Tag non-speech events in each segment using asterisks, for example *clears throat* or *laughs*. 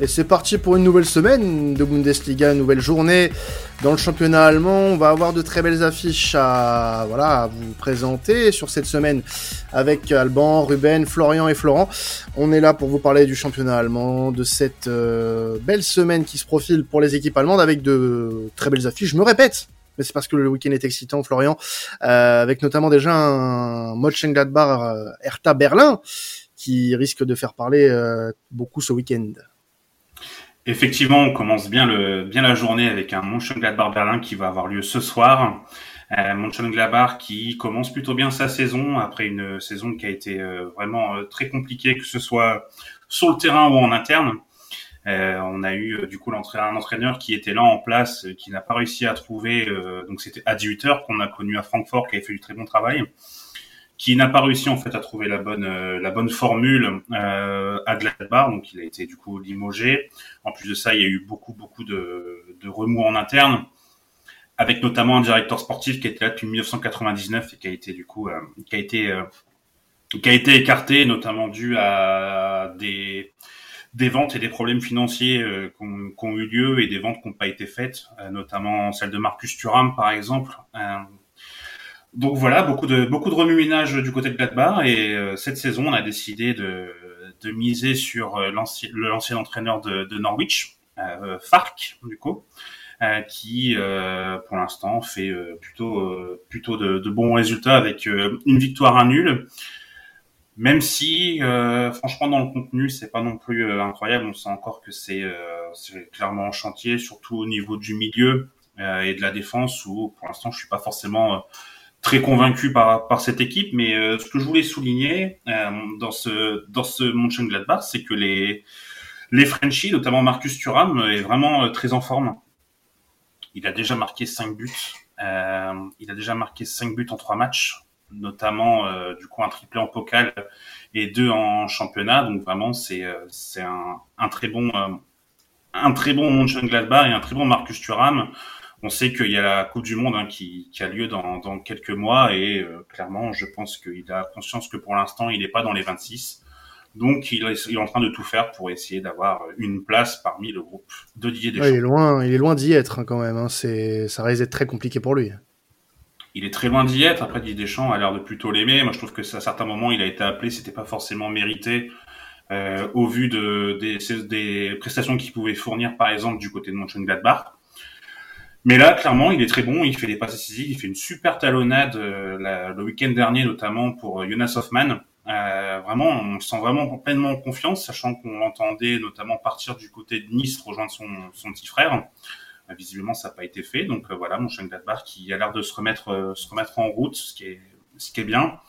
Et c'est parti pour une nouvelle semaine de Bundesliga, nouvelle journée dans le championnat allemand. On va avoir de très belles affiches à, voilà, à vous présenter sur cette semaine avec Alban, Ruben, Florian et Florent. On est là pour vous parler du championnat allemand, de cette euh, belle semaine qui se profile pour les équipes allemandes avec de très belles affiches. Je me répète, mais c'est parce que le week-end est excitant, Florian, euh, avec notamment déjà un Mönchengladbach euh, Berlin qui risque de faire parler euh, beaucoup ce week-end. Effectivement, on commence bien, le, bien la journée avec un Mönchengladbach Berlin qui va avoir lieu ce soir. Euh, Mönchengladbach qui commence plutôt bien sa saison après une saison qui a été euh, vraiment euh, très compliquée, que ce soit sur le terrain ou en interne. Euh, on a eu du coup un entraîneur qui était là en place, qui n'a pas réussi à trouver. donc c'était à 18h qu'on a connu à Francfort, qui avait fait du très bon travail qui n'a pas réussi en fait à trouver la bonne euh, la bonne formule euh, à Gladbach, donc il a été du coup limogé. En plus de ça, il y a eu beaucoup beaucoup de, remous en interne, avec notamment un directeur sportif qui était là depuis 1999 et qui a été du coup euh, qui a été qui a été écarté, notamment dû à des des ventes et des problèmes financiers qui ont, eu lieu et des ventes qui n'ont pas été faites, notamment celle de Marcus Thuram par exemple, donc voilà, beaucoup de beaucoup de remue-ménage du côté de Gladbach et euh, cette saison, on a décidé de, de miser sur euh, l'ancien l'ancien entraîneur de, de Norwich, euh, Fark du coup, euh, qui pour l'instant fait plutôt plutôt de, de, bons résultats avec une victoire un nul. Même si, franchement, dans le contenu, c'est pas non plus incroyable. On sent encore que c'est clairement en chantier, surtout au niveau du milieu et de la défense, où pour l'instant, je suis pas forcément très convaincu par, par cette équipe, mais euh, ce que je voulais souligner euh, dans ce dans ce Mönchengladbach, c'est que les les Frenchies, notamment Marcus Thuram, est vraiment euh, très en forme. Il a déjà marqué 5 buts. il a déjà marqué 5 buts en 3 matchs, notamment du coup un triplé en pokal et deux en championnat. Donc vraiment, c'est c'est un, un très bon un très bon Mönchengladbach et un très bon Marcus Thuram on sait qu'il y a la Coupe du Monde hein, qui, a lieu dans, quelques mois et euh, clairement, je pense qu'il a conscience que pour l'instant, il n'est pas dans les 26. Donc, il est, en train de tout faire pour essayer d'avoir une place parmi le groupe de Didier Deschamps. il est loin, il est loin d'y être hein, quand même. Hein. C'est, ça risque d'être très compliqué pour lui. Il est très loin d'y être. Après, Didier Deschamps a l'air de plutôt l'aimer. Moi, je trouve que à certains moments, il a été appelé, c'était pas forcément mérité. Euh, au vu de, des, des prestations qu'il pouvait fournir, par exemple, du côté de Mönchengladbach. Mais là, clairement, il est très bon. Il fait des passes décisives. Il fait une super talonnade euh, le week-end dernier, notamment pour euh, Jonas Hoffman. Euh, vraiment, on sent vraiment pleinement confiance, sachant qu'on l'entendait notamment partir du côté de Nice rejoindre son, son petit frère. Euh, visiblement, ça n'a pas été fait. Donc voilà, mon Gladbach qui a l'air de se remettre, se remettre en route, ce qui est, ce qui est bien.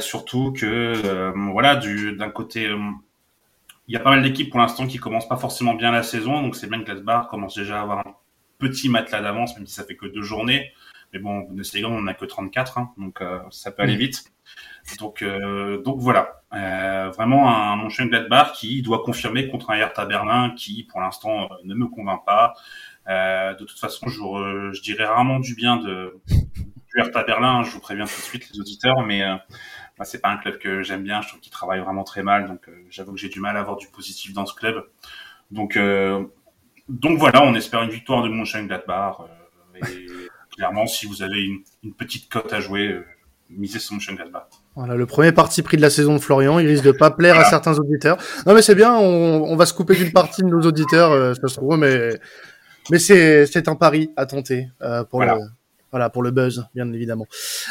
surtout que voilà, d'un côté, il y a pas mal d'équipes pour l'instant qui commencent pas forcément bien la saison, donc c'est bien que Gladbach commence déjà à avoir petit matelas d'avance, même si ça fait que deux journées. Mais bon, Bundesliga, on n'a que 34, hein, donc euh, ça peut aller mm. vite. Donc, euh, donc voilà, euh, vraiment un Mönchengladbach qui doit confirmer contre un Hertha Berlin qui, pour l'instant, euh, ne me convainc pas. Euh, de toute façon, je, je dirais rarement du bien de du Hertha Berlin. Je vous préviens tout de suite, les auditeurs, mais euh, c'est pas un club que j'aime bien. Je trouve qu'il travaille vraiment très mal, donc j'avoue que j'ai du mal à avoir du positif dans ce club. Donc donc voilà, on espère une victoire de Mönchengladbach. Euh, et *laughs* clairement, si vous avez une, petite cote à jouer, euh, misez sur Mönchengladbach. Voilà, le premier parti pris de la saison de Florian, il risque de pas plaire à certains auditeurs. Non mais c'est bien, on, va se couper d'une partie de nos auditeurs, euh, ça se trouve, mais mais c'est un pari à tenter euh, pour le voilà, pour le buzz, bien évidemment.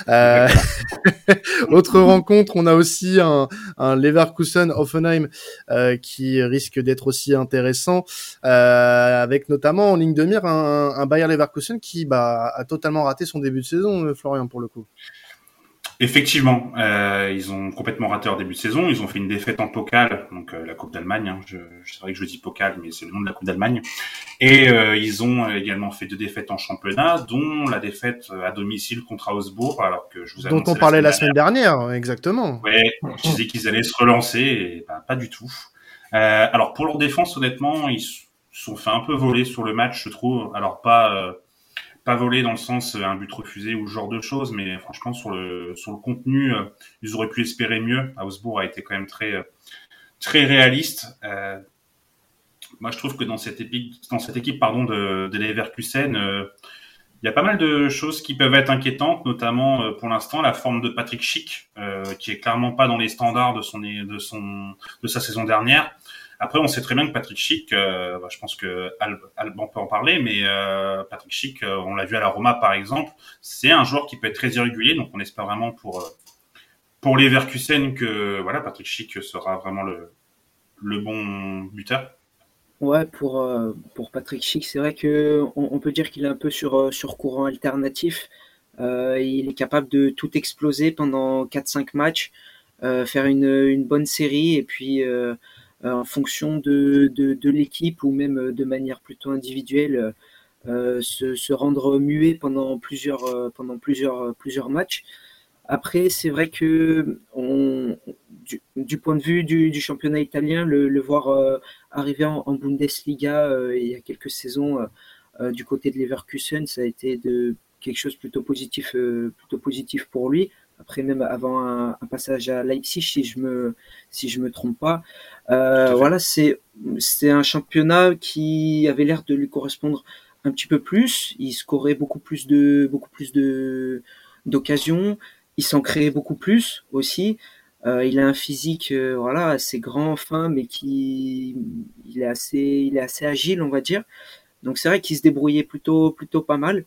Euh... *laughs* Autre rencontre, on a aussi un, un Leverkusen Offenheim euh, qui risque d'être aussi intéressant, euh, avec notamment en ligne de mire un, un Bayer Leverkusen qui bah, a totalement raté son début de saison, euh, Florian, pour le coup. Effectivement, euh, ils ont complètement raté leur début de saison. Ils ont fait une défaite en Pokal, donc euh, la Coupe d'Allemagne. Hein. Je, c'est vrai que je dis Pokal, mais c'est le nom de la Coupe d'Allemagne. Et euh, ils ont également fait deux défaites en championnat, dont la défaite à domicile contre Augsbourg, alors que je vous dont on parlait la semaine dernière, exactement. Ouais, je disais qu'ils allaient se relancer, et ben, pas du tout. Euh, alors pour leur défense, honnêtement, ils se sont fait un peu voler sur le match, je trouve. Alors pas pas volé dans le sens euh, un but refusé ou ce genre de choses, mais franchement sur le sur le contenu, euh, ils auraient pu espérer mieux. Augsbourg a été quand même très très réaliste. moi, je trouve que dans cette, équipe, dans cette équipe pardon, de, de Leverkusen, euh, il y a pas mal de choses qui peuvent être inquiétantes, notamment euh, pour l'instant la forme de Patrick Schick, euh, qui est clairement pas dans les standards de son de son de sa saison dernière. Après, on sait très bien que Patrick Schick, euh, bah, je pense que peut en parler, mais euh, Patrick Schick, euh, on l'a vu à la Roma par exemple, c'est un joueur qui peut être très irrégulier, donc on espère vraiment pour pour les Verkusen que voilà Patrick Schick sera vraiment le le bon buteur. Ouais, pour, pour Patrick Schick, c'est vrai que on, peut dire qu'il est un peu sur, sur courant alternatif. Il est capable de tout exploser pendant 4-5 matchs, faire une, une bonne série et puis en fonction de, de, de l'équipe ou même de manière plutôt individuelle, se, se rendre muet pendant plusieurs, pendant plusieurs, plusieurs matchs. Après, c'est vrai que du, point de vue du, championnat italien, le, voir euh, arriver en, Bundesliga euh, il y a quelques saisons euh, du côté de Leverkusen, ça a été de quelque chose plutôt positif, plutôt positif pour lui. Après, même avant un, passage à Leipzig, si je me si je me trompe pas, voilà, c'est c'est un championnat qui avait l'air de lui correspondre un petit peu plus. Il scorait beaucoup plus de beaucoup plus de d'occasions. Il s'en créait beaucoup plus aussi. Euh, il a un physique euh, voilà assez grand, fin, mais qui il est assez il est assez agile, on va dire. Donc c'est vrai qu'il se débrouillait plutôt plutôt pas mal.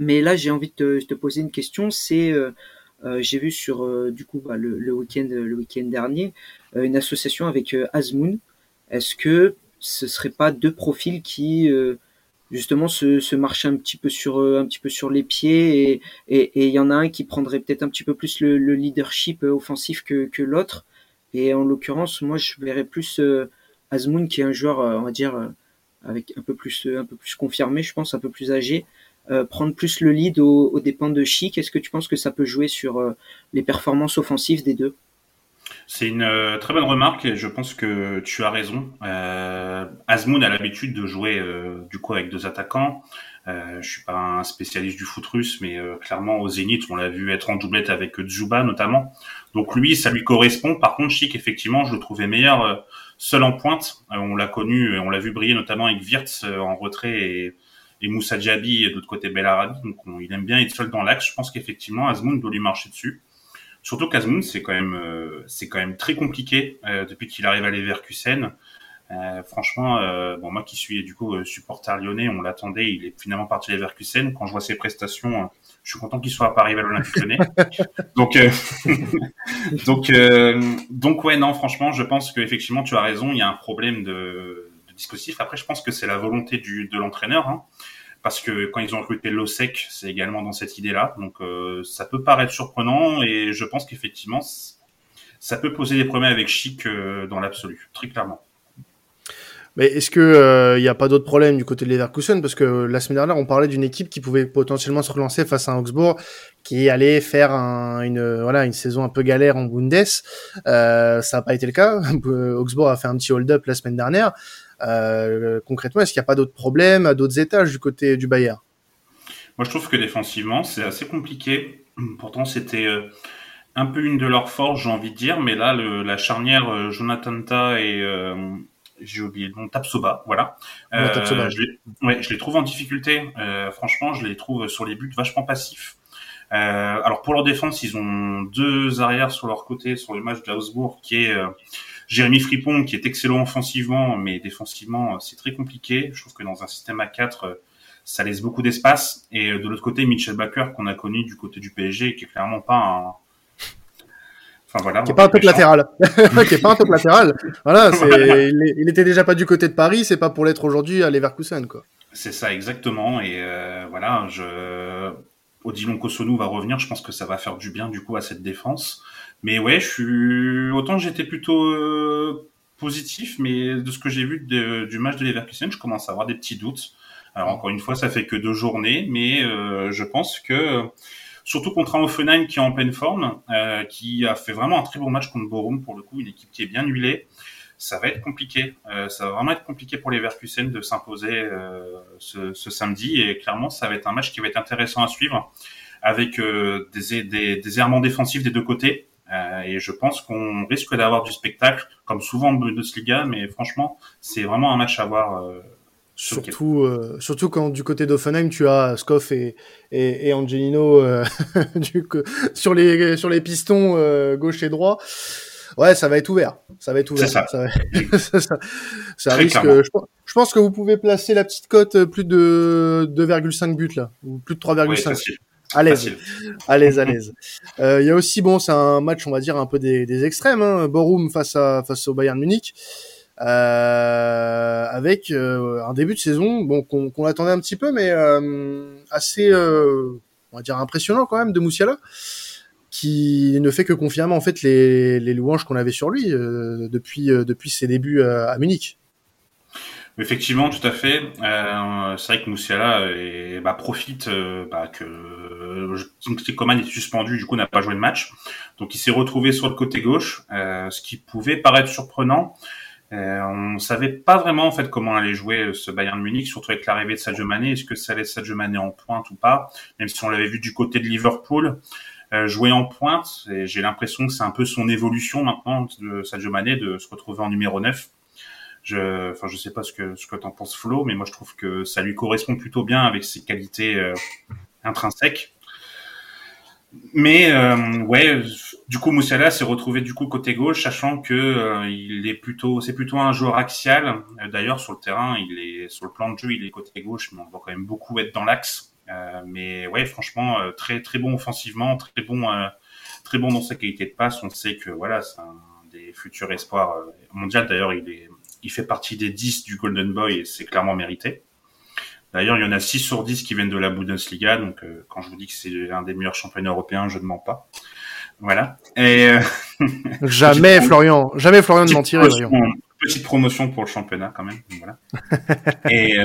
Mais là, j'ai envie de te, poser une question. C'est euh, j'ai vu sur du coup bah, le, le week-end le week-end dernier une association avec Azmoun. Est-ce que ce serait pas deux profils qui justement se, se marcher un petit peu sur euh, un petit peu sur les pieds et et il y en a un qui prendrait peut-être un petit peu plus le, le leadership euh, offensif que, que l'autre? Et en l'occurrence moi je verrais plus euh, Azmoun qui est un joueur on va dire avec un peu plus un peu plus confirmé je pense un peu plus âgé prendre plus le lead aux, dépens de Chic est-ce que tu penses que ça peut jouer sur les performances offensives des deux? C'est une euh, très bonne remarque et je pense que tu as raison. Euh, Azmoun a l'habitude de jouer euh, du coup avec deux attaquants. Euh, je suis pas un spécialiste du foot russe, mais euh, clairement au Zénith, on l'a vu être en doublette avec Dzuba notamment. Donc lui, ça lui correspond. Par contre, Chic, effectivement, je le trouvais meilleur seul en pointe. on l'a connu, on l'a vu briller notamment avec Wirtz en retrait et, et Moussa Djabi de l'autre côté Belarabi. Donc il aime bien être seul dans l'axe. Je pense qu'effectivement, Azmoun doit lui marcher dessus. Surtout qu'Azmoun, c'est quand même, euh, c'est quand même très compliqué euh, depuis qu'il arrive à Leverkusen. Euh, franchement, euh, bon moi qui suis du coup supporter lyonnais, on l'attendait, il est finalement parti à Leverkusen. Quand je vois ses prestations, je suis content qu'il soit pas arrivé à l'Olympique *laughs* Lyonnais. donc, *laughs* donc, donc ouais, non, franchement, je pense que effectivement, tu as raison, il y a un problème de dispositif. Après, je pense que c'est la volonté du, de l'entraîneur. Hein parce que quand ils ont recruté Losec, c'est également dans cette idée-là. Donc euh, ça peut paraître surprenant et je pense qu'effectivement ça peut poser des problèmes avec Chic euh, dans l'absolu, très clairement. Mais est-ce que il euh, n'y a pas d'autres problèmes du côté de Leverkusen? Parce que la semaine dernière on parlait d'une équipe qui pouvait potentiellement se relancer face à un Augsbourg qui allait faire une voilà une saison un peu galère en Bundes. ça n'a pas été le cas. *laughs* Augsbourg a fait un petit hold-up la semaine dernière. Euh, concrètement, est-ce qu'il n'y a pas d'autres problèmes à d'autres étages du côté du Bayern? Moi, je trouve que défensivement, c'est assez compliqué. *clears throat* Pourtant, c'était euh, un peu une de leurs forces, j'ai envie de dire, mais là, le, la charnière euh, Jonathan Ta et euh, j'ai oublié le nom, Tapsoba, voilà. Euh, je, les, ouais, je les trouve en difficulté. Euh, franchement, je les trouve sur les buts vachement passifs. Alors pour leur défense, ils ont deux arrières sur leur côté sur le match de qui est Jérémy Fripon, qui est excellent offensivement, mais défensivement, euh, c'est très compliqué. Je trouve que dans un système à 4, euh, ça laisse beaucoup d'espace. Et euh, de l'autre côté, Mitchell Baker, qu'on a connu du côté du PSG, qui est clairement pas un, Enfin, voilà, qui est pas un top latéral, *laughs* *laughs* qui est pas un top latéral. Voilà, *laughs* il, il, était déjà pas du côté de Paris, c'est pas pour l'être aujourd'hui à Leverkusen, quoi. C'est ça exactement, et euh, voilà, je, Odilon Kosonou va revenir, je pense que ça va faire du bien du coup à cette défense. Mais ouais, je suis autant j'étais plutôt euh, positif, mais de ce que j'ai vu du match de Leverkusen, je commence à avoir des petits doutes. Alors encore une fois, ça fait que deux journées, mais euh, je pense que surtout contre un Offenheim qui est en pleine forme, euh, qui a fait vraiment un très bon match contre Borum pour le coup, une équipe qui est bien huilée. Ça va être compliqué. Euh, ça va vraiment être compliqué pour les Leverkusen de s'imposer euh, ce, ce, samedi et clairement, ça va être un match qui va être intéressant à suivre avec des, des, des errements défensifs des deux côtés. Et je pense qu'on risque d'avoir du spectacle, comme souvent en Bundesliga, mais franchement, c'est vraiment un match à voir. Surtout, surtout quand du côté d'Offenheim, tu as Skoff et, et, Angelino *laughs* du, sur, les, sur les pistons gauche et droit. Ouais, ça va être ouvert. Ça va être ouvert. Ça. Ça, *laughs* ça, risque. Je, je, pense que vous pouvez placer la petite cote euh, plus de 2,5 buts là, ou plus de 3,5. Oui, à l'aise, à l'aise, à l'aise. *laughs* Il y a aussi bon, c'est un match, on va dire un peu des, des extrêmes. Hein. Borum face à face au Bayern Munich, euh, avec euh, un début de saison, bon qu'on attendait un petit peu, mais euh, assez, on va dire impressionnant quand même de Moussiala qui ne fait que confirmer en fait les, les louanges qu'on avait sur lui euh, depuis euh, depuis ses débuts à, Munich. Effectivement, tout à fait. Euh, c'est vrai que Moussiala bah, profite euh, bah, que Kingsley Coman est suspendu, du coup n'a pas joué de match, donc il s'est retrouvé sur le côté gauche, ce qui pouvait paraître surprenant. on savait pas vraiment en fait comment allait jouer ce Bayern Munich, surtout avec l'arrivée de Sadio Mané. Est-ce que ça allait Sadio Mané en pointe ou pas? Même si on l'avait vu du côté de Liverpool. Euh, jouer en pointe. J'ai l'impression que c'est un peu son évolution maintenant de Sadio Mané de se retrouver en numéro 9. Je, enfin, je sais pas ce que ce que t'en penses Flo, mais moi je trouve que ça lui correspond plutôt bien avec ses qualités euh, intrinsèques. Mais euh, ouais, du coup Moussiala s'est retrouvé du coup côté gauche, sachant que euh, il est plutôt, c'est plutôt un joueur axial. D'ailleurs sur le terrain, il est sur le plan de jeu, il est côté gauche, mais on voit quand même beaucoup être dans l'axe. Euh, mais ouais, franchement, euh, très très bon offensivement, très bon, euh, très bon dans sa qualité de passe. On sait que voilà, c'est un des futurs espoirs mondial. D'ailleurs, il est, il fait partie des 10 du Golden Boy et c'est clairement mérité. D'ailleurs, il y en a 6 sur 10 qui viennent de la Bundesliga, donc quand je vous dis que c'est un des meilleurs championnats européens, je ne mens pas. Voilà. Et *laughs* jamais Florian, jamais Florian ne mentirait. Petite promotion pour le championnat quand même. Voilà. *laughs* et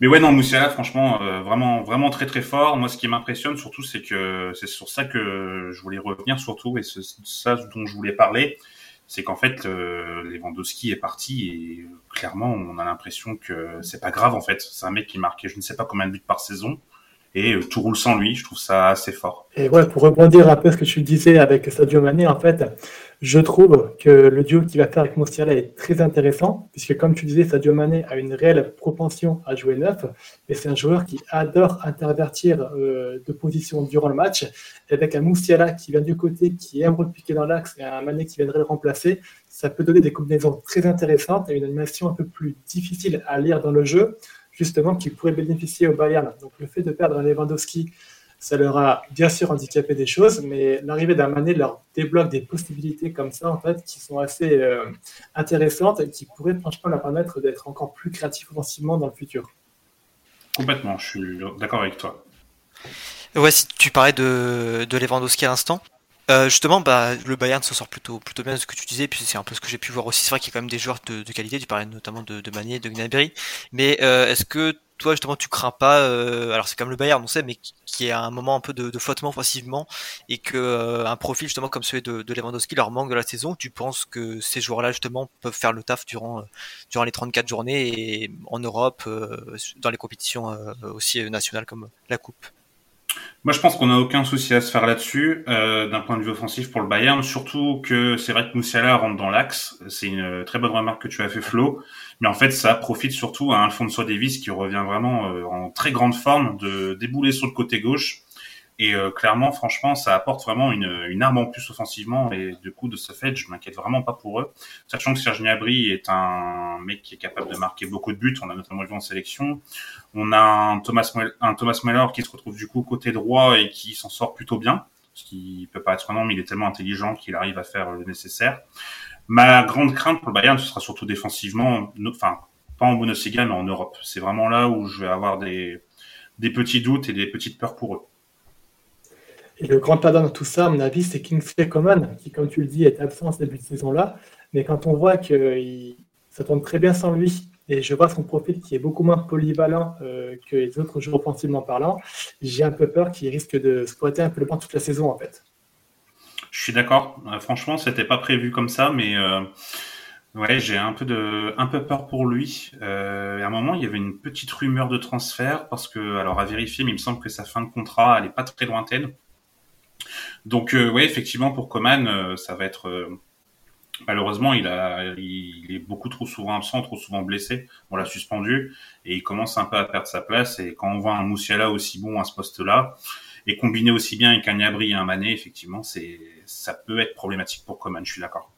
mais ouais, non, Moussiala, franchement, euh, vraiment, vraiment très très fort. Moi, ce qui m'impressionne surtout, c'est que c'est sur ça que je voulais revenir surtout, et c'est ça dont je voulais parler, c'est qu'en fait, euh, Lewandowski est parti et euh, clairement, on a l'impression que c'est pas grave en fait. C'est un mec qui marquait je ne sais pas combien de buts par saison et euh, tout roule sans lui. Je trouve ça assez fort. Et ouais, pour rebondir un peu ce que tu disais avec Sadio Mané, en fait, je trouve que le duo qu'il va faire avec Moussiala est très intéressant, puisque comme tu disais, Sadio Mané a une réelle propension à jouer neuf, et c'est un joueur qui adore intervertir euh, de position durant le match. Et avec un Moussiala qui vient du côté, qui aime repiquer dans l'axe, et un Mané qui viendrait le remplacer, ça peut donner des combinaisons très intéressantes et une animation un peu plus difficile à lire dans le jeu justement, qui pourrait bénéficier au Bayern. Donc le fait de perdre Lewandowski, ça leur a bien sûr handicapé des choses, mais l'arrivée d'un Mané leur débloque des possibilités comme ça, en fait, qui sont assez euh, intéressantes et qui pourraient franchement leur permettre d'être encore plus créatifs offensivement dans le futur. Complètement, je suis d'accord avec toi. Ouais, si tu parlais de, de Lewandowski à l'instant, euh, justement, bah, le Bayern s'en sort plutôt, plutôt bien de ce que tu disais, puis c'est un peu ce que j'ai pu voir aussi. C'est vrai qu'il y a quand même des joueurs de, qualité, tu parlais notamment de, de Mané, de Gnabry, mais euh, est-ce que toi justement tu crains pas, euh, alors c'est comme le Bayern, on sait, mais qui est à un moment un peu de, de flottement offensivement et que euh, un profil justement comme celui de, de, Lewandowski leur manque de la saison, tu penses que ces joueurs-là justement peuvent faire le taf durant durant les 34 journées et en Europe, dans les compétitions aussi nationales comme la Coupe? Moi, je pense qu'on n'a aucun souci à se faire là-dessus, euh, d'un point de vue offensif pour le Bayern. Surtout que c'est vrai que Moussiala rentre dans l'axe. C'est une très bonne remarque que tu as fait, Flo. Mais en fait, ça profite surtout à Alfonso Davis qui revient vraiment euh, en très grande forme de débouler sur le côté gauche et euh, clairement, franchement, ça apporte vraiment une, une, arme en plus offensivement. Et du coup, de ce fait, je m'inquiète vraiment pas pour eux. Sachant que Serge Gnabry est un mec qui est capable de marquer beaucoup de buts. On a notamment vu en sélection. On a un Thomas, un Muller qui se retrouve du coup côté droit et qui s'en sort plutôt bien. Ce qui peut pas être nom, mais il est tellement intelligent qu'il arrive à faire le nécessaire. Ma grande crainte pour le Bayern, ce sera surtout défensivement, enfin, pas en Bundesliga, mais en Europe. C'est vraiment là où je vais avoir des, des petits doutes et des petites peurs pour eux. Et le grand perdant de tout ça, à mon avis, c'est Kingsley Coman, qui, comme tu le dis, est absent ce début de saison-là. Mais quand on voit que ça tourne très bien sans lui, et je vois son profil qui est beaucoup moins polyvalent euh, que les autres joueurs offensivement parlant, j'ai un peu peur qu'il risque de squatter un peu le banc toute la saison, en fait. Je suis d'accord. Euh, franchement, c'était pas prévu comme ça, mais euh, ouais, j'ai un peu de, un peu peur pour lui. à un moment, il y avait une petite rumeur de transfert parce que, alors à vérifier, mais il me semble que sa fin de contrat, elle pas très lointaine. Donc, euh, ouais, effectivement, pour Coman, ça va être malheureusement, il a, il, est beaucoup trop souvent absent, trop souvent blessé. On l'a suspendu et il commence un peu à perdre sa place. Et quand on voit un Moussiala aussi bon à ce poste-là et combiné aussi bien avec un Yabri et un Mané, effectivement, c'est, ça peut être problématique pour Coman. Je suis d'accord.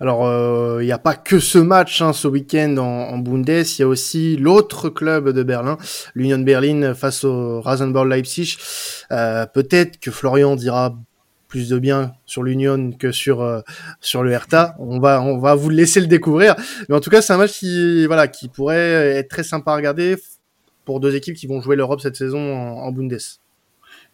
Alors, euh, il n'y a pas que ce match hein, ce week-end en, en, Bundes, il y a aussi l'autre club de Berlin, l'Union Berlin face au Rasenball Leipzig. Euh, peut-être que Florian dira plus de bien sur l'Union que sur euh, sur le Hertha. On va on va vous laisser le découvrir. Mais en tout cas, c'est un match qui voilà qui pourrait être très sympa à regarder pour deux équipes qui vont jouer l'Europe cette saison en, Bundes.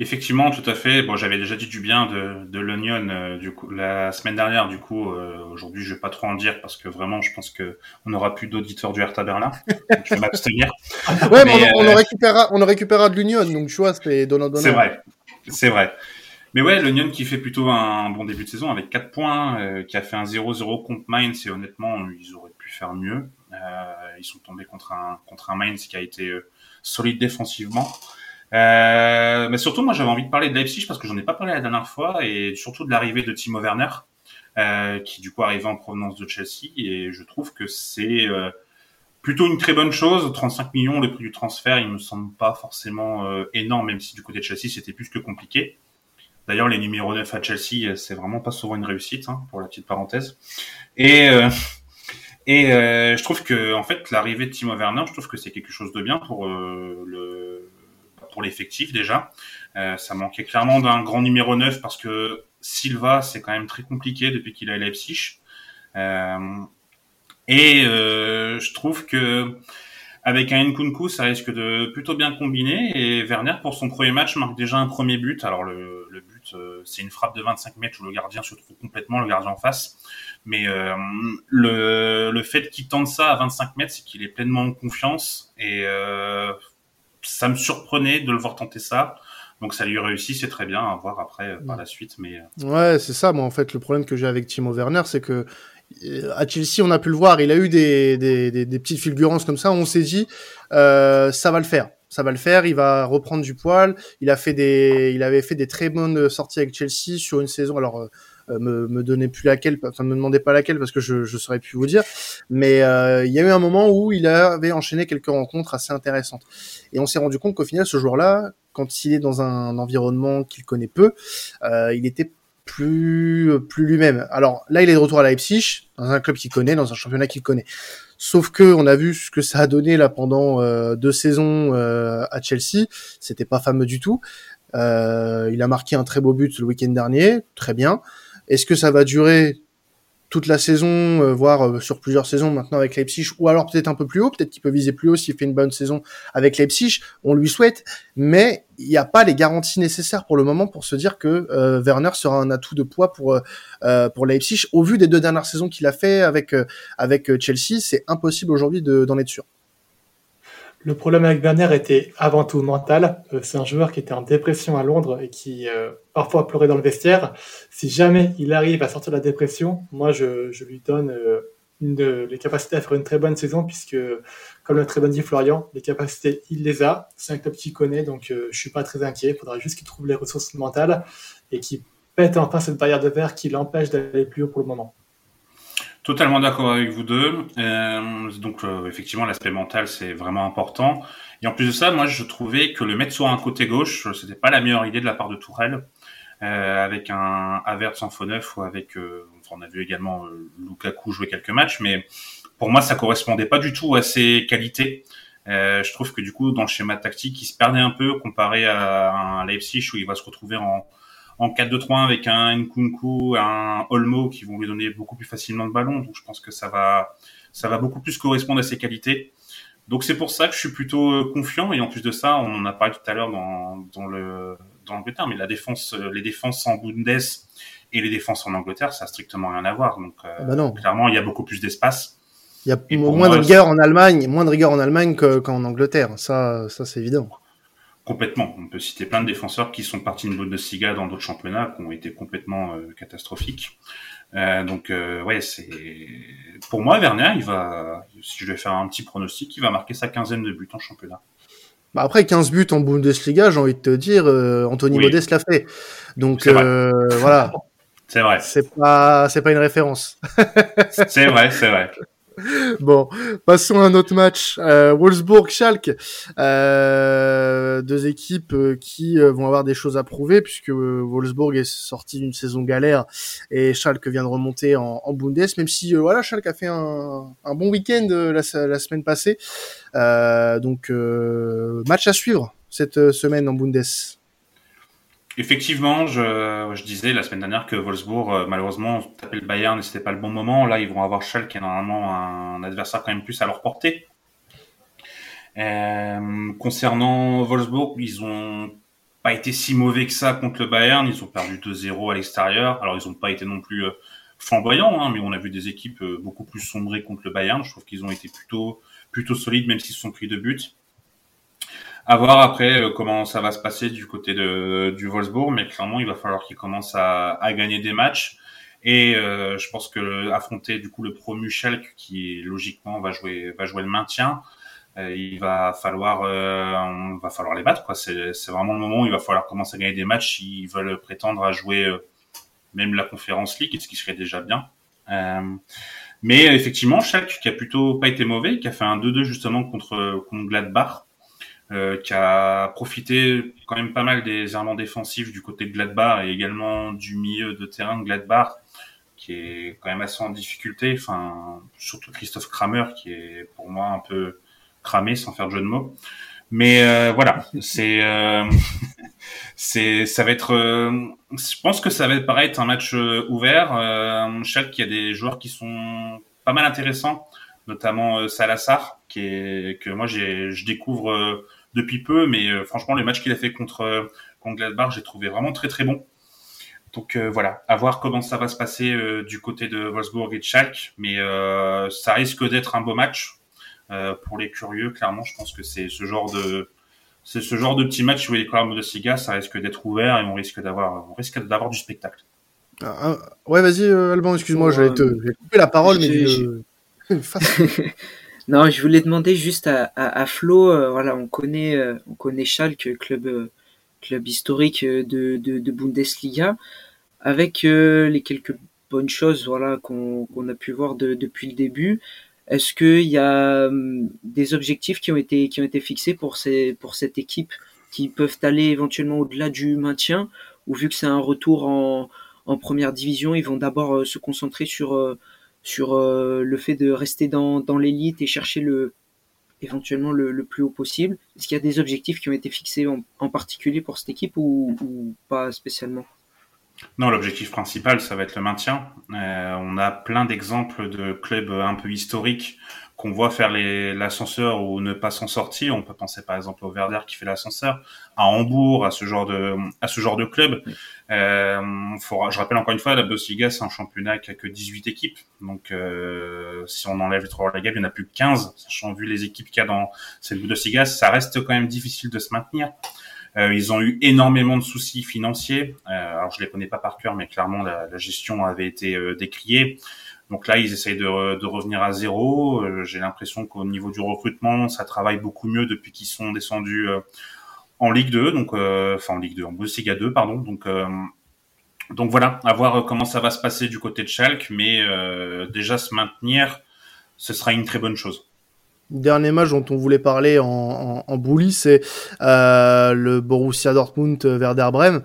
Effectivement, tout à fait. Bon, j'avais déjà dit du bien de, de l'Union euh, du coup la semaine dernière. Du coup, euh, aujourd'hui, je vais pas trop en dire parce que vraiment, je pense que on n'aura plus d'auditeurs du Hertha Berlin. je vais m'abstenir. *laughs* ouais, mais, on, on, récupérera, on récupérera de l'Union. Donc, tu vois, c'est donnant donnant. C'est vrai, c'est vrai. Mais ouais, l'Union qui fait plutôt un bon début de saison avec 4 points, euh, qui a fait un 0-0 contre Mainz et honnêtement, ils auraient pu faire mieux. Euh, ils sont tombés contre un contre un Mainz qui a été euh, solide défensivement. Euh, mais surtout, moi, j'avais envie de parler de Leipzig parce que j'en ai pas parlé la dernière fois et surtout de l'arrivée de Timo Werner, qui du coup arrive en provenance de Chelsea et je trouve que c'est plutôt une très bonne chose. 35 millions, le prix du transfert, il me semble pas forcément énorme, même si du côté de Chelsea c'était plus que compliqué. D'ailleurs, les numéros 9 à Chelsea, c'est vraiment pas souvent une réussite, hein, pour la petite parenthèse. Et euh, et euh, je trouve que en fait l'arrivée de Timo Werner, je trouve que c'est quelque chose de bien pour euh, le pour l'effectif déjà. ça manquait clairement d'un grand numéro 9 parce que Silva, c'est quand même très compliqué depuis qu'il est à Leipzig. et je trouve que avec un Nkunku, ça risque de plutôt bien combiner. Et Werner, pour son premier match, marque déjà un premier but. Alors le, but, euh, c'est une frappe de 25 mètres où le gardien se trouve complètement, le gardien en face. Mais euh, le, le fait qu'il tente ça à 25 mètres, c'est qu'il est pleinement en confiance. Et euh, ça me surprenait de le voir tenter ça. Donc ça lui réussit, c'est très bien à voir après par la suite. Mais ouais, c'est ça. Moi, en fait, le problème que j'ai avec Timo Werner, c'est que à Chelsea, on a pu le voir, il a eu des, des, des, des petites fulgurances comme ça. On s'est dit, euh, ça va le faire, ça va le faire. Il va reprendre du poil. Il a fait des, il avait fait des très bonnes sorties avec Chelsea sur une saison. Alors, euh, euh me, me donnez plus laquelle, enfin me demandez pas laquelle parce que je, je saurais plus vous dire. Mais euh, il y a eu un moment où il avait enchaîné quelques rencontres assez intéressantes. Et on s'est rendu compte qu'au final, ce joueur-là, quand il est dans un environnement qu'il connaît peu, euh, il était plus plus lui-même. Alors là, il est de retour à Leipzig, dans un club qu'il connaît, dans un championnat qu'il connaît. Sauf que on a vu ce que ça a donné là pendant euh, deux saisons euh, à Chelsea. C'était pas fameux du tout. Euh, il a marqué un très beau but le week-end dernier, très bien. Est-ce que ça va durer toute la saison, euh, voire euh, sur plusieurs saisons maintenant avec Leipzig, ou alors peut-être un peu plus haut, peut-être qu'il peut viser plus haut s'il fait une bonne saison avec Leipzig, on lui souhaite, mais il n'y a pas les garanties nécessaires pour le moment pour se dire que euh, Werner sera un atout de poids pour pour Leipzig. Au vu des deux dernières saisons qu'il a fait avec avec Chelsea, c'est impossible aujourd'hui d'en être sûr. Le problème avec Werner était avant tout mental. Euh, c'est un joueur qui était en dépression à Londres et qui euh, parfois pleurait dans le vestiaire. Si jamais il arrive à sortir de la dépression, moi je, lui donne euh, une, les capacités à faire une très bonne saison puisque, comme l'a très bien dit Florian, les capacités il les a. C'est un club qu'il connaît donc je suis pas très inquiet. Il faudra juste qu'il trouve les ressources mentales et qu'il pète enfin cette barrière de verre qui l'empêche d'aller plus haut pour le moment. Totalement d'accord avec vous deux. Euh, donc euh, effectivement, l'aspect mental c'est vraiment important. Et en plus de ça, moi je trouvais que le mettre sur un côté gauche, c'était pas la meilleure idée de la part de Tourelle, euh, avec un Havertz en faux neuf ou avec, euh, on a vu également euh, Lukaku jouer quelques matchs, mais pour moi ça correspondait pas du tout à ses qualités. je trouve que du coup dans le schéma tactique, il se perdait un peu comparé à un Leipzig où il va se retrouver en en 4-2-3 avec un Nkunku, un Olmo qui vont lui donner beaucoup plus facilement le ballon. Donc je pense que ça va, ça va beaucoup plus correspondre à ses qualités. Donc c'est pour ça que je suis plutôt euh, confiant. Et en plus de ça, on en a parlé tout à l'heure dans, dans le dans l'Angleterre, mais la défense, euh, les défenses en Bundes et les défenses en Angleterre, ça a strictement rien à voir. Donc euh, ah bah clairement, il y a beaucoup plus d'espace. Il y a moins de rigueur en Allemagne, moins de rigueur en Allemagne qu'en Angleterre. Ça, ça c'est évident. Complètement. On peut citer plein de défenseurs qui sont partis de Bundesliga dans d'autres championnats qui ont été complètement euh, catastrophiques. Euh, donc euh, ouais, c'est pour moi Werner, il va, si je vais faire un petit pronostic, il va marquer sa quinzaine de buts en championnat. Bah après 15 buts en Bundesliga, j'ai envie de te dire, Anthony Modeste l'a fait. Donc voilà. *laughs* C'est vrai. C'est pas, c'est pas une référence. c'est vrai, c'est vrai. *laughs* Bon, passons à un autre match. Euh, Wolfsburg-Schalke, euh, deux équipes euh, qui vont avoir des choses à prouver puisque Wolfsburg est sorti d'une saison galère et Schalke vient de remonter en, en Bundes. Même si voilà, Schalke a fait un, un bon week-end la, la, semaine passée. donc match à suivre cette semaine en Bundes. Effectivement, je, disais la semaine dernière que Wolfsburg, euh, malheureusement, tapait le Bayern et c'était pas le bon moment. Là, ils vont avoir Schalke qui est normalement un adversaire quand même plus à leur portée. Euh, concernant Wolfsburg, ils ont pas été si mauvais que ça contre le Bayern. Ils ont perdu 2-0 à l'extérieur. Alors, ils ont pas été non plus euh, flamboyants, hein, mais on a vu des équipes beaucoup plus sombrées contre le Bayern. Je trouve qu'ils ont été plutôt plutôt solides, même s'ils se sont pris deux buts. À voir après euh, comment ça va se passer du côté de, du Wolfsburg, mais clairement, il va falloir qu'il commence à, à, gagner des matchs. Et euh, je pense que affronter du coup le promu Schalke, qui logiquement va jouer va jouer le maintien, euh, il va falloir on va falloir les battre. Quoi. C'est, c'est vraiment le moment où il va falloir commencer à gagner des matchs s'ils veulent prétendre à jouer même la Conférence League, ce qui serait déjà bien. mais effectivement, Schalke qui a plutôt pas été mauvais, qui a fait un 2-2 justement contre contre Gladbach. Euh, qui a profité quand même pas mal des errements défensifs du côté de Gladbach et également du milieu de terrain de Gladbach, qui est quand même assez en difficulté. Enfin, surtout Christophe Kramer, qui est pour moi un peu cramé, sans faire de jeu de mots. Mais euh, voilà, c'est euh, *laughs* c'est ça va être. je pense que ça va paraître un match ouvert. Euh, Schalke, qui a des joueurs qui sont pas mal intéressants, notamment Salassar, qui est que moi j'ai je découvre depuis peu, mais euh, franchement, le match qu'il a fait contre, euh, contre Gladbach, j'ai trouvé vraiment très très bon. Donc euh, voilà, à voir comment ça va se passer du côté de Wolfsburg et de Schalke, mais ça risque d'être un beau match pour les curieux. Clairement, je pense que c'est ce genre de c'est ce genre de petit match où les de Bundesliga, ça risque d'être ouvert et on risque d'avoir on risque d'avoir du spectacle. Ah, ah, ouais, vas-y Alban, excuse-moi, j'allais te couper la parole, mais *laughs* *laughs* Non, je voulais demander juste à, à, Flo, euh, voilà, on connaît, euh, on connaît Schalke, club, euh, club historique de, de, de Bundesliga, avec les quelques bonnes choses, voilà, qu'on a pu voir de, depuis le début. Est-ce qu'il y a hum, des objectifs qui ont été, qui ont été fixés pour, ces, pour cette équipe qui peuvent aller éventuellement au-delà du maintien, ou vu que c'est un retour en, en première division, ils vont d'abord se concentrer sur sur euh, le fait de rester dans, dans l'élite et chercher le éventuellement le, plus haut possible. Est-ce qu'il y a des objectifs qui ont été fixés en, particulier pour cette équipe ou pas spécialement? Non, l'objectif principal, ça va être le maintien. Euh, on a plein d'exemples de clubs un peu historiques qu'on voit faire l'ascenseur ou ne pas s'en sortir. On peut penser par exemple au Werder qui fait l'ascenseur, à Hambourg, à ce genre de à ce genre de club. Euh, je rappelle encore une fois, la Bundesliga c'est un championnat qui a que 18 équipes. Donc euh, si on enlève les trois relégables, il y en a plus que 15. Sachant vu les équipes qu'il y a dans cette Bundesliga, ça reste quand même difficile de se maintenir. Euh, ils ont eu énormément de soucis financiers. Euh, alors je les connais pas par cœur, mais clairement la, la gestion avait été euh, décriée. Donc là, ils essayent de, de revenir à zéro. Euh, j'ai l'impression qu'au niveau du recrutement, ça travaille beaucoup mieux depuis qu'ils sont descendus euh, en Ligue 2, donc euh, enfin en Ligue 2, en Bundesliga 2, pardon. Donc donc voilà, à voir comment ça va se passer du côté de Schalke, mais déjà se maintenir, ce sera une très bonne chose dernier match dont on voulait parler en, en, en bouli, c'est euh, le Borussia Dortmund Werder Bremen.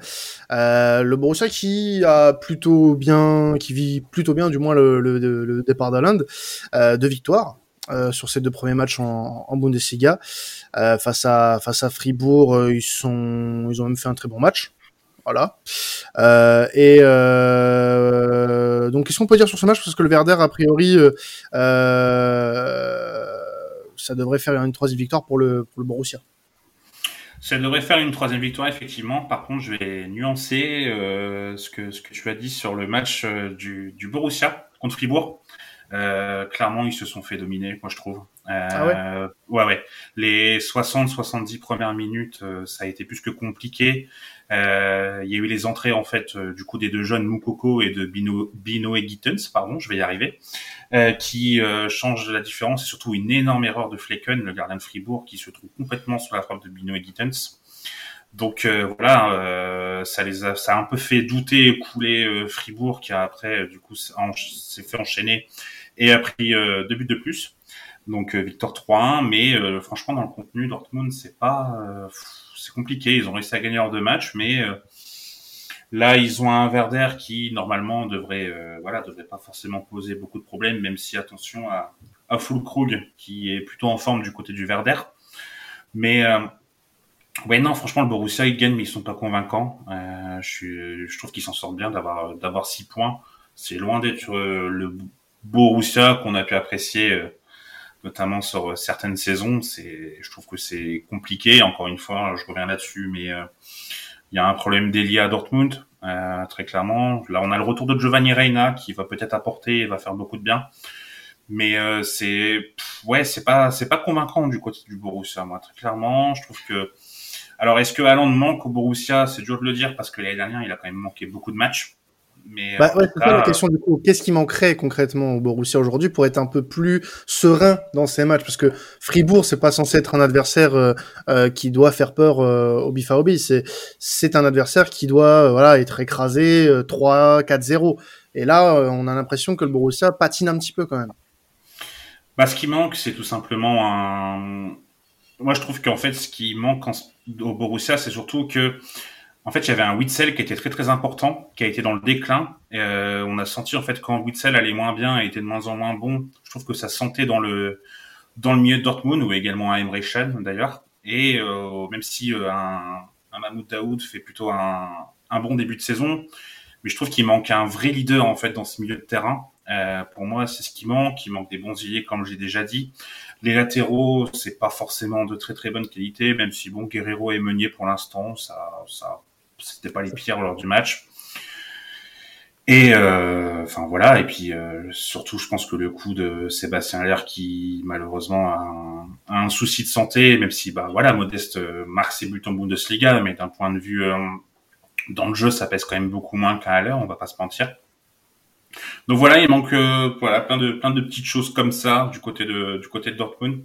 Euh, le Borussia qui a plutôt bien, qui vit plutôt bien, du moins le, le, le départ d'Aland, euh, de victoire. Euh, sur ces deux premiers matchs en, en Bundesliga euh, face à face à Fribourg euh, ils sont ils ont même fait un très bon match voilà. Euh, et euh, donc, qu'est-ce qu'on peut dire sur ce match? Parce que le Werder, a priori, euh, ça devrait faire une troisième victoire pour le, pour le Borussia. Ça devrait faire une troisième victoire, effectivement. Par contre, je vais nuancer euh, ce, que, ce que tu as dit sur le match euh, du, du Borussia contre Fribourg. Euh, clairement, ils se sont fait dominer, moi je trouve. Euh, ah ouais, ouais, ouais. Les 60-70 premières minutes, euh, ça a été plus que compliqué. Euh, il y a eu les entrées en fait du coup des deux jeunes Moukoko et de Bino, Bino et Gittens, pardon, je vais y arriver, qui changent la différence et surtout une énorme erreur de Flecken, le gardien de Fribourg, qui se trouve complètement sur la frappe de Bino et Gittens. Donc voilà, ça les a, ça a un peu fait douter couler Fribourg, qui a après du coup s'est fait enchaîner et a pris euh, deux buts de plus. Donc euh, victoire 3-1, mais euh, franchement dans le contenu Dortmund c'est pas c'est compliqué. Ils ont réussi à gagner leurs deux matchs, mais là ils ont un Werder qui normalement devrait voilà devrait pas forcément poser beaucoup de problèmes, même si attention à à Fulkrug qui est plutôt en forme du côté du Werder. Mais ouais non franchement le Borussia ils gagnent mais ils sont pas convaincants. je, je trouve qu'ils s'en sortent bien d'avoir d'avoir six points. C'est loin d'être le Borussia qu'on a pu apprécier euh, notamment sur euh, certaines saisons. C'est, je trouve que c'est compliqué. Encore une fois, je reviens là-dessus, mais euh, il y a un problème d'Elia à Dortmund, très clairement. Là, on a le retour de Giovanni Reina qui va peut-être apporter et va faire beaucoup de bien. Mais c'est ouais, c'est pas c'est pas convaincant du côté du Borussia, moi très clairement. Je trouve que alors est-ce que Haaland manque au Borussia? C'est dur de le dire parce que l'année dernière, il a quand même manqué beaucoup de matchs. Mais bah, ouais, c'est ça la question du coup. Qu'est-ce qui manquerait concrètement au Borussia aujourd'hui pour être un peu plus serein dans ces matchs? Parce que Fribourg, c'est pas censé être un adversaire euh, euh, qui doit faire peur euh, au Bifa C'est c'est un adversaire qui doit voilà être écrasé 3 4-0. Et là, on a l'impression que le Borussia patine un petit peu quand même. Bah, ce qui manque, c'est tout simplement un. Moi, je trouve qu'en fait, ce qui manque au Borussia, c'est surtout que en fait, il y avait un Witzel qui était très très important, qui a été dans le déclin. Euh, on a senti en fait quand Witzel allait moins bien et était de moins en moins bon, je trouve que ça sentait dans le dans le milieu de Dortmund ou également à Emre Can d'ailleurs. Et euh, même si euh, un, un Mahmoud Daoud fait plutôt un, un bon début de saison, mais je trouve qu'il manque un vrai leader en fait dans ce milieu de terrain. Euh, pour moi, c'est ce qui manque. Il manque des bons ailiers, comme j'ai déjà dit. Les latéraux, c'est pas forcément de très très bonne qualité, même si bon Guerrero est Meunier pour l'instant, ça ça c'était pas les pires lors du match. Et euh, enfin voilà, et puis euh, surtout, je pense que le coup de Sébastien Aller qui malheureusement a un, souci de santé, même si bah voilà, Modeste euh, marque ses buts en Bundesliga, mais d'un point de vue euh, dans le jeu, ça pèse quand même beaucoup moins qu'un Aller, on va pas se mentir. Donc voilà, il manque voilà plein de plein de petites choses comme ça du côté de du côté de Dortmund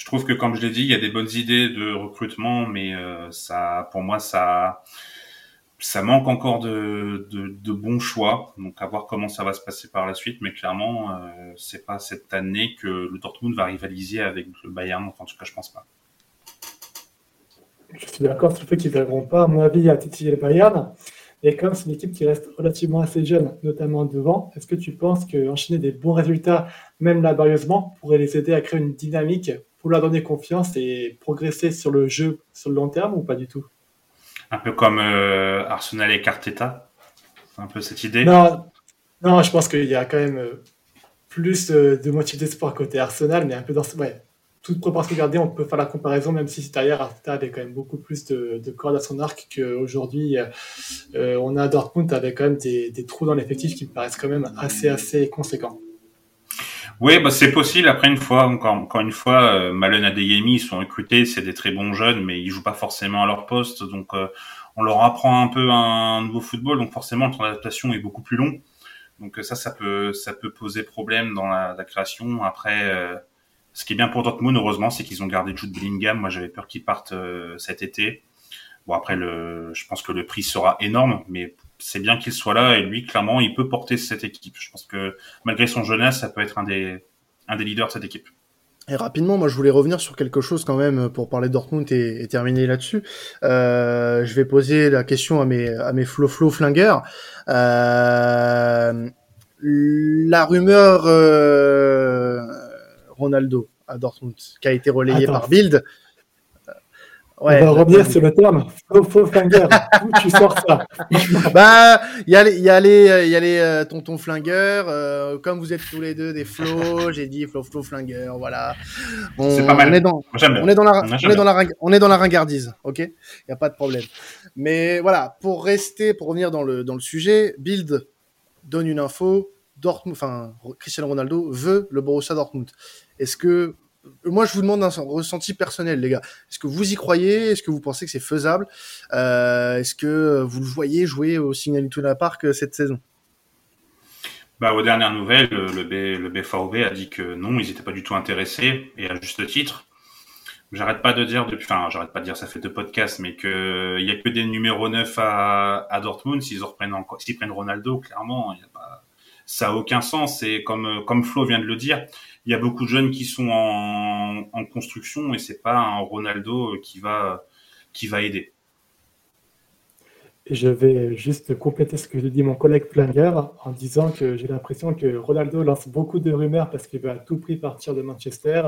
je trouve que comme je l'ai dit, il y a des bonnes idées de recrutement, mais euh, ça, pour moi, ça, ça manque encore de, de, de, bons choix. Donc à voir comment ça va se passer par la suite, mais clairement, euh, c'est pas cette année que le Dortmund va rivaliser avec le Bayern. en tout cas, je pense pas. Je suis d'accord sur le fait qu'ils n'arriveront pas, à mon avis, à titiller le Bayern. Et comme c'est une équipe qui reste relativement assez jeune, notamment devant, est-ce que tu penses qu'enchaîner des bons résultats, même laborieusement, pourrait les aider à créer une dynamique pour leur donner confiance et progresser sur le jeu sur le long terme ou pas du tout? Un peu comme euh, Arsenal et Carteta? Un peu cette idée? Non, non je pense qu'il y a quand même euh, plus euh, de motifs d'espoir côté Arsenal, mais un peu dans ce. Ouais, toute proportion gardée, on peut faire la comparaison, même si derrière Arteta avait quand même beaucoup plus de, de cordes à son arc qu'aujourd'hui. on a Dortmund avec quand même des, trous dans l'effectif qui me paraissent quand même assez, assez conséquents. Oui, bah c'est possible. Après une fois, encore, encore une fois, euh, Malen Adeyemi, ils sont recrutés, c'est des très bons jeunes, mais ils jouent pas forcément à leur poste, donc euh, on leur apprend un peu un nouveau football, donc forcément le temps d'adaptation est beaucoup plus long. Donc euh, ça, ça peut, ça peut poser problème dans la, la création. Après, euh, ce qui est bien pour Dortmund, heureusement, c'est qu'ils ont gardé Jude Bellingham. Moi, j'avais peur qu'il parte cet été. Bon après, je pense que le prix sera énorme, mais c'est bien qu'il soit là et lui, clairement, il peut porter cette équipe. Je pense que malgré son jeunesse, ça peut être un des, leaders de cette équipe. Et rapidement, moi je voulais revenir sur quelque chose quand même pour parler de Dortmund et, terminer là-dessus. Euh, je vais poser la question à mes à mes flingueurs. Euh, la rumeur euh, Ronaldo à Dortmund qui a été relayée par Bild Ouais, on va revenir sur le terme faux, faux flingueur. Où tu sors ça *laughs* Bah, il y a les, il y a les, il y a les euh, tontons flingueurs. Euh, comme vous êtes tous les deux des flots, j'ai dit flow, flow flingueur. Voilà. C'est pas mal. On est dans, on est dans la, on, est dans la, on est dans la ringardise. Ok, il y a pas de problème. Mais voilà, pour rester, pour revenir dans le dans le sujet, Build donne une info. Dortmund, enfin Cristiano Ronaldo veut le Borussia Dortmund. Est-ce que moi, je vous demande un ressenti personnel, les gars. Est-ce que vous y croyez? Est-ce que vous pensez que c'est faisable? Euh, Est-ce que vous le voyez jouer au Signal Iduna Park cette saison? Bah, aux dernières nouvelles, le, B, le a dit que non, ils n'étaient pas du tout intéressés, et à juste titre. J'arrête pas de dire depuis, enfin, j'arrête pas de dire, ça fait deux podcasts, mais que il y a que des numéros 9 à, Dortmund. S'ils reprennent encore, s'ils prennent Ronaldo, clairement, y a pas, ça a aucun sens. Et comme, Flo vient de le dire, il y a beaucoup de jeunes qui sont en, construction et c'est pas un Ronaldo qui va, qui va aider. Je vais juste compléter ce que dit mon collègue Flanger en disant que j'ai l'impression que Ronaldo lance beaucoup de rumeurs parce qu'il veut à tout prix partir de Manchester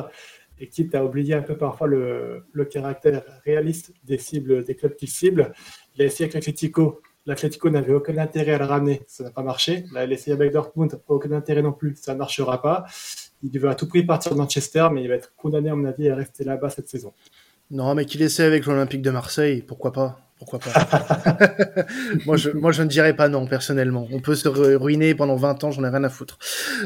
et quitte à oublier un peu parfois le, caractère réaliste des cibles, des clubs qu'il cible. Il a essayé avec. L'Atletico n'avait aucun intérêt à le ramener, ça n'a pas marché. Là, il a essayé avec Dortmund, aucun intérêt non plus, ça ne marchera pas. Il veut à tout prix partir de Manchester, mais il va être condamné, à mon avis, à rester là-bas cette saison. Non, mais qu'il essaie avec l'Olympique de Marseille, pourquoi pas? Pourquoi pas *laughs* moi, je, moi, je ne dirais pas non, personnellement. On peut se ruiner pendant 20 ans, j'en ai rien à foutre.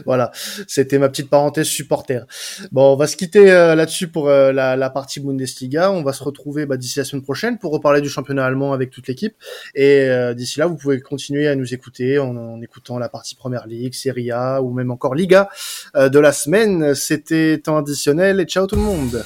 Voilà, c'était ma petite parenthèse supporter. Bon, on va se quitter euh, là-dessus pour euh, la, la, partie Bundesliga. On va se retrouver bah, d'ici la semaine prochaine pour reparler du championnat allemand avec toute l'équipe. Et euh, d'ici là, vous pouvez continuer à nous écouter en, en, écoutant la partie Première Ligue, Serie A ou même encore Liga de la semaine. C'était temps additionnel et ciao tout le monde